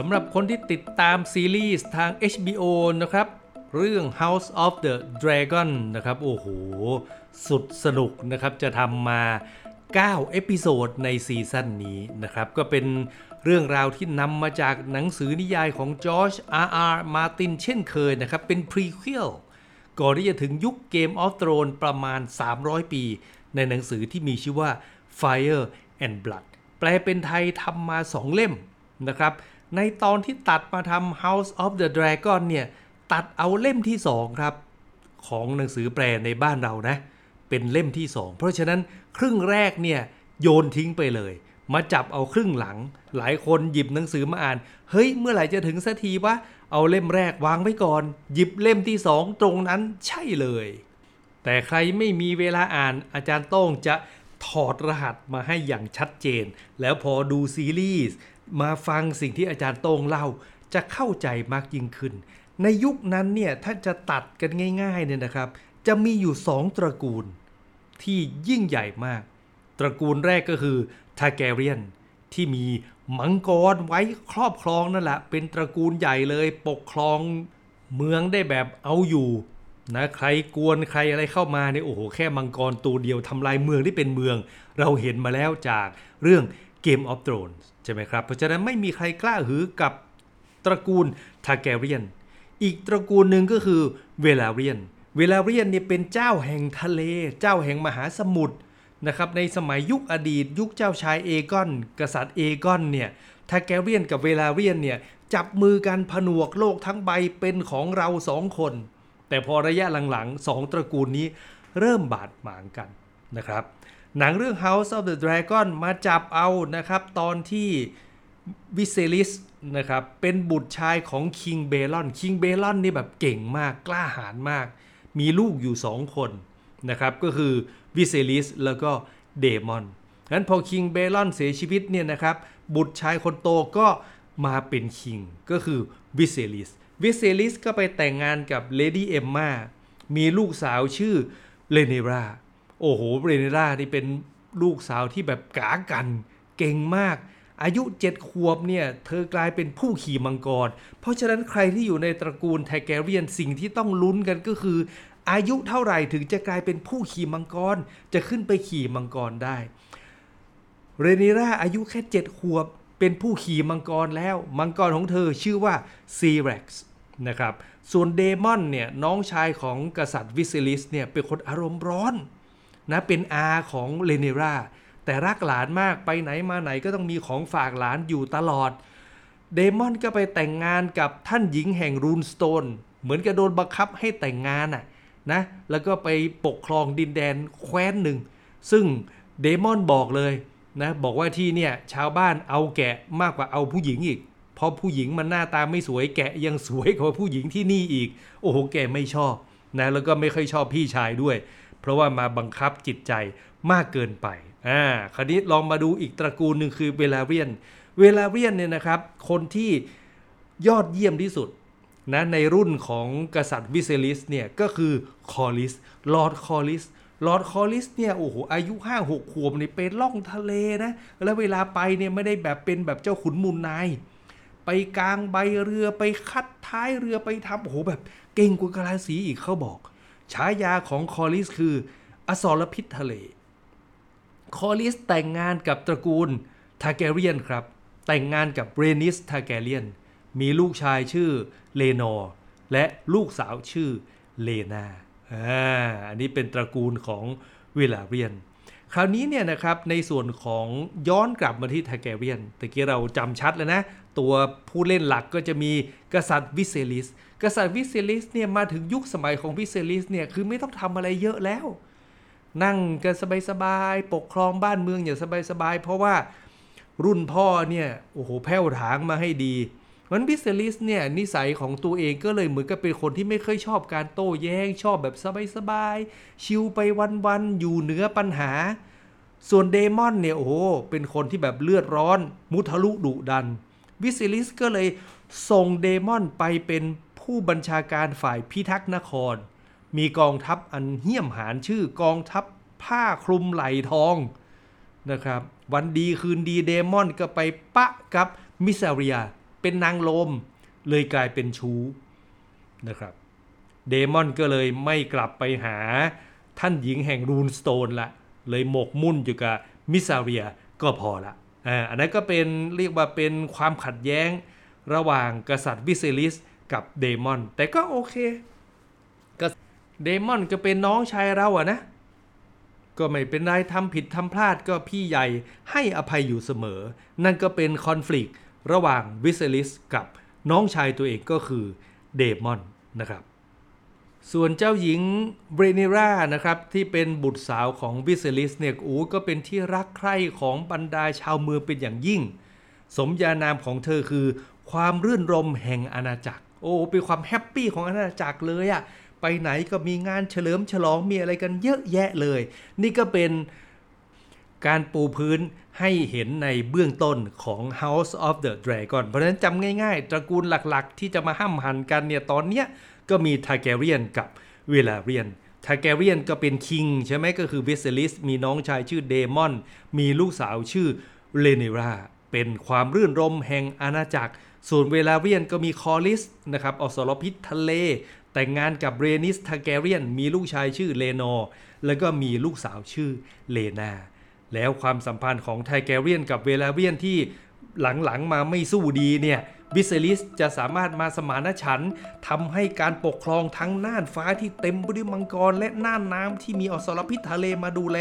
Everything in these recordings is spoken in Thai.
สำหรับคนที่ติดตามซีรีส์ทาง HBO นะครับ เรื่อง House of the Dragon นะครับ โอ้โห สุดสนุกนะครับ จะทำมา 9 episode ใน season นี้นะครับ ก็เป็นเรื่องราวที่นำมาจากหนังสือนิยายของ George R. R. Martin เช่นเคยนะครับ เป็น prequel ก่อนที่จะถึงยุคเกมออฟ t ร o นประมาณ 300 ปี ในหนังสือที่มีชื่อว่า Fire and Blood แปลเป็นไทยทำมา 2 เล่มนะครับ ในตอนที่ตัดมาทำ House of the Dragon เนี่ย ตัดเอาเล่มที่ 2 ครับ ของหนังสือแปลในบ้านเรานะ เป็นเล่มที่ 2 เพราะฉะนั้นครึ่งแรกเนี่ย โยนทิ้งไปเลย มาจับเอาครึ่งหลัง หลายคนหยิบหนังสือมาอ่าน เฮ้ย เมื่อไหร่จะถึงสักทีวะเอาเล่มแรกวางไว้ก่อน หยิบเล่มที่ 2 ตรงนั้นใช่เลย แต่ใครไม่มีเวลาอ่านอาจารย์โต้งจะถอดรหัสมาให้อย่างชัดเจน แล้วพอดูซีรีส์ มาฟังสิ่งที่อาจารย์โต้งเล่าจะเข้าใจมากยิ่งขึ้น ในยุคนั้นเนี่ยถ้าจะตัดกันง่ายๆเนี่ยนะครับ จะมีอยู่สองตระกูลที่ยิ่งใหญ่มาก ตระกูลแรกก็คือทาแกเรียนที่มีมังกรไว้ครอบครองนั่นแหละเป็นตระกูลใหญ่เลยปกครองเมืองได้แบบเอาอยู่นะใครกวนใครอะไรเข้ามาเนี่ยโอ้โหแค่มังกรตัวเดียวทำลายเมืองที่เป็นเมือง เราเห็นมาแล้วจากเรื่อง Game of Thrones ใช่ไหมครับ เพราะฉะนั้นไม่มีใครกล้าหือกับตระกูลทาแกเรียน อีกตระกูลหนึ่งก็คือเวลาเรียน เวลาเรียนเนี่ยเป็นเจ้าแห่งทะเล เจ้าแห่งมหาสมุทรนะครับในสมัยยุคอดีต ยุคเจ้าชายเอกอน กษัตริย์เอกอนเนี่ยทาร์แกเรียนกับเวลาเรียนเนี่ยจับมือกันผนวกโลกทั้งใบเป็นของเราสองคน แต่พอระยะหลังๆสองตระกูลนี้เริ่มบาดหมางกันนะครับ หนังเรื่อง House of the Dragon มาจับเอานะครับ ตอนที่วิเซลิสนะครับ เป็นบุตรชายของ King เบลอน King เบลอนนี่แบบเก่งมากกล้าหาญมาก มีลูกอยู่สองคนนะครับ ก็คือวิเซลิสแล้วก็เดมอนงั้นพอ King เบลอนเสียชีวิตเนี่ยนะครับ บุตรชายคนโตก็มาเป็น King ก็คือวิเซลิสวิเซลิสก็ไปแต่งงานกับ Lady เอมมามีลูกสาวชื่อเรเนรา โอ้โหเรเนรานี่เป็นลูกสาวที่แบบกากันเก่งมาก อายุเจ็ดขวบเนี่ย เธอกลายเป็นผู้ขี่มังกร เพราะฉะนั้นใครที่อยู่ในตระกูลทาร์แกเรียนสิ่งที่ต้องลุ้นกันก็คือ อายุเท่าไหร่ถึงจะกลายเป็นผู้ขี่มังกร จะขึ้นไปขี่มังกรได้ เรเนราอายุแค่เจ็ดขวบเป็นผู้ขี่มังกรแล้ว มังกรของเธอชื่อว่าซีเร็กซ์นะครับ ส่วนเดมอนเนี่ยน้องชายของกษัตริย์วิเซลิสเนี่ยเป็นคนอารมณ์ร้อน นะเป็นอาของเรเนราแต่รักหลานมากไปไหนมาไหนก็ต้องมีของฝากหลานอยู่ตลอด เดมอนก็ไปแต่งงานกับท่านหญิงแห่งรูนสโตน เหมือนกับโดนบังคับให้แต่งงานน่ะนะแล้วก็ไปปกครองดินแดนแคว้นหนึ่ง ซึ่งเดมอนบอกเลยนะบอกว่าที่เนี่ยชาวบ้านเอาแกะมากกว่าเอาผู้หญิงอีก เพราะผู้หญิงมันหน้าตาไม่สวยแกะยังสวยกว่าผู้หญิงที่นี่อีก โอ้โหแกไม่ชอบนะแล้วก็ไม่ค่อยชอบพี่ชายด้วย เพราะว่ามาบังคับจิตใจมากเกินไปอ่าคราวนี้ลองมาดูอีกตระกูลหนึ่งคือเวลาเรียน เวลาเรียนเนี่ยนะครับ คนที่ยอดเยี่ยมที่สุดนะในรุ่นของกษัตริย์วิเซลิสเนี่ยก็คือคอลิสลอร์ดคอลิสลอร์ดคอลิสเนี่ยโอ้โหอายุห้าหกขวบนี่เป็นล่องทะเลนะ แล้วเวลาไปเนี่ยไม่ได้แบบเป็นแบบเจ้าขุนมูลนาย ไปกลางใบเรือไปคัดท้ายเรือไปทำโอ้โหแบบเก่งกว่ากาลาสีอีกเขาบอก ฉายาของคอลิสคืออสรพิษทะเล คอลิสแต่งงานกับตระกูลทาแกเรียนครับ แต่งงานกับเรนิสทาแกเรียน มีลูกชายชื่อเลนอร์และลูกสาวชื่อเลนาอ่าอันนี้เป็นตระกูลของเวลาเรียน คราวนี้เนี่ยนะครับในส่วนของย้อนกลับมาที่ทาแกเรียนตะกี้เราจำชัดแล้วนะ ตัวผู้เล่นหลักก็จะมีกษัตริย์วิเซลิส กษัตริย์วิเซลิสเนี่ยมาถึงยุคสมัยของวิเซลิสเนี่ยคือไม่ต้องทำอะไรเยอะแล้ว นั่งกันสบายๆปกครองบ้านเมืองอย่างสบายๆเพราะว่ารุ่นพ่อเนี่ยโอ้โหแผ่วถางมาให้ดีมันวิเซลิสเนี่ยนิสัยของตัวเองก็เลยเหมือนกับเป็นคนที่ไม่เคยชอบการโต้แย้งชอบแบบสบายๆ chill ไปวันๆอยู่เหนือปัญหา ส่วนเดมอนเนี่ยโอ้โหเป็นคนที่แบบเลือดร้อน มุทะลุดุดัน วิเซลิสก็เลยส่งเดมอนไปเป็นผู้บัญชาการฝ่ายพิทักษ์นคร มีกองทัพอันเหี้ยมหานชื่อกองทัพผ้าคลุมไหลทองนะครับวันดีคืนดีเดมอนก็ไปปะกับมิซาเรีย เป็นนางลม เลยกลายเป็นชู้นะครับเดมอนก็เลยไม่กลับไปหาท่านหญิงแห่งรูนสโตนละเลยหมกมุ่นอยู่กับมิซาเรียก็พอละ อ่าอันนั้นก็เป็นเรียกว่าเป็นความขัดแย้งระหว่างกษัตริย์วิเซลิสกับเดมอน แต่ก็โอเคก็เดมอนก็เป็นน้องชายเราอะนะ ก็ไม่เป็นไรทำผิดทำพลาดก็พี่ใหญ่ให้อภัยอยู่เสมอ นั่นก็เป็นคอน FLICT ระหว่างวิเซลิสกับน้องชายตัวเองก็คือเดมอนนะครับ ส่วนเจ้าหญิงเรเนรานะครับที่เป็นบุตรสาวของวิเซลิสเนี่ยอ้ก็เป็นที่รักใคร่ของบรรดาชาวเมืองเป็นอย่างยิ่ง สมญานามของเธอคือ ความรื่นรมย์แห่งอาณาจักร โอ้เป็นความ happy ของอาณาจักรเลยอะไปไหนก็มีงานเฉลิมฉลองมีอะไรกันเยอะแยะเลย นี่ก็เป็นการปูพื้นให้เห็นในเบื้องต้นของ House of the Dragon เพราะฉะนั้นจำง่ายๆ ตระกูลหลักๆ ที่จะมาห้ำหันกันเนี่ยตอนเนี้ย ก็มีทาแกเรียนกับเวลาเรียนทาแกเรียนก็เป็น king ใช่ไหมก็คือวิเซลิสมีน้องชายชื่อเดมอน มีลูกสาวชื่อเรเนราเป็นความรื่นรมย์แห่งอาณาจักร ส่วนเวลาเรียนก็มีคอลิสนะครับอสรพิษทะเล แต่งงานกับเรนิสทาแกเรียน มีลูกชายชื่อเลนอร์แล้วก็มีลูกสาวชื่อเลนาแล้วความสัมพันธ์ของทาแกเรียนกับเวลาเรียนที่หลังๆมาไม่สู้ดีเนี่ย วิเซลิสจะสามารถมาสมานฉันท์ทำให้การปกครองทั้งน่านฟ้าที่เต็มไปด้วยมังกร และน่านน้ำที่มีอสรพิษทะเลมาดูแล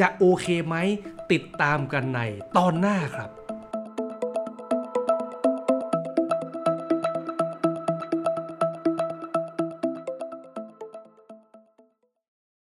จะโอเคไหมติดตามกันในตอนหน้าครับ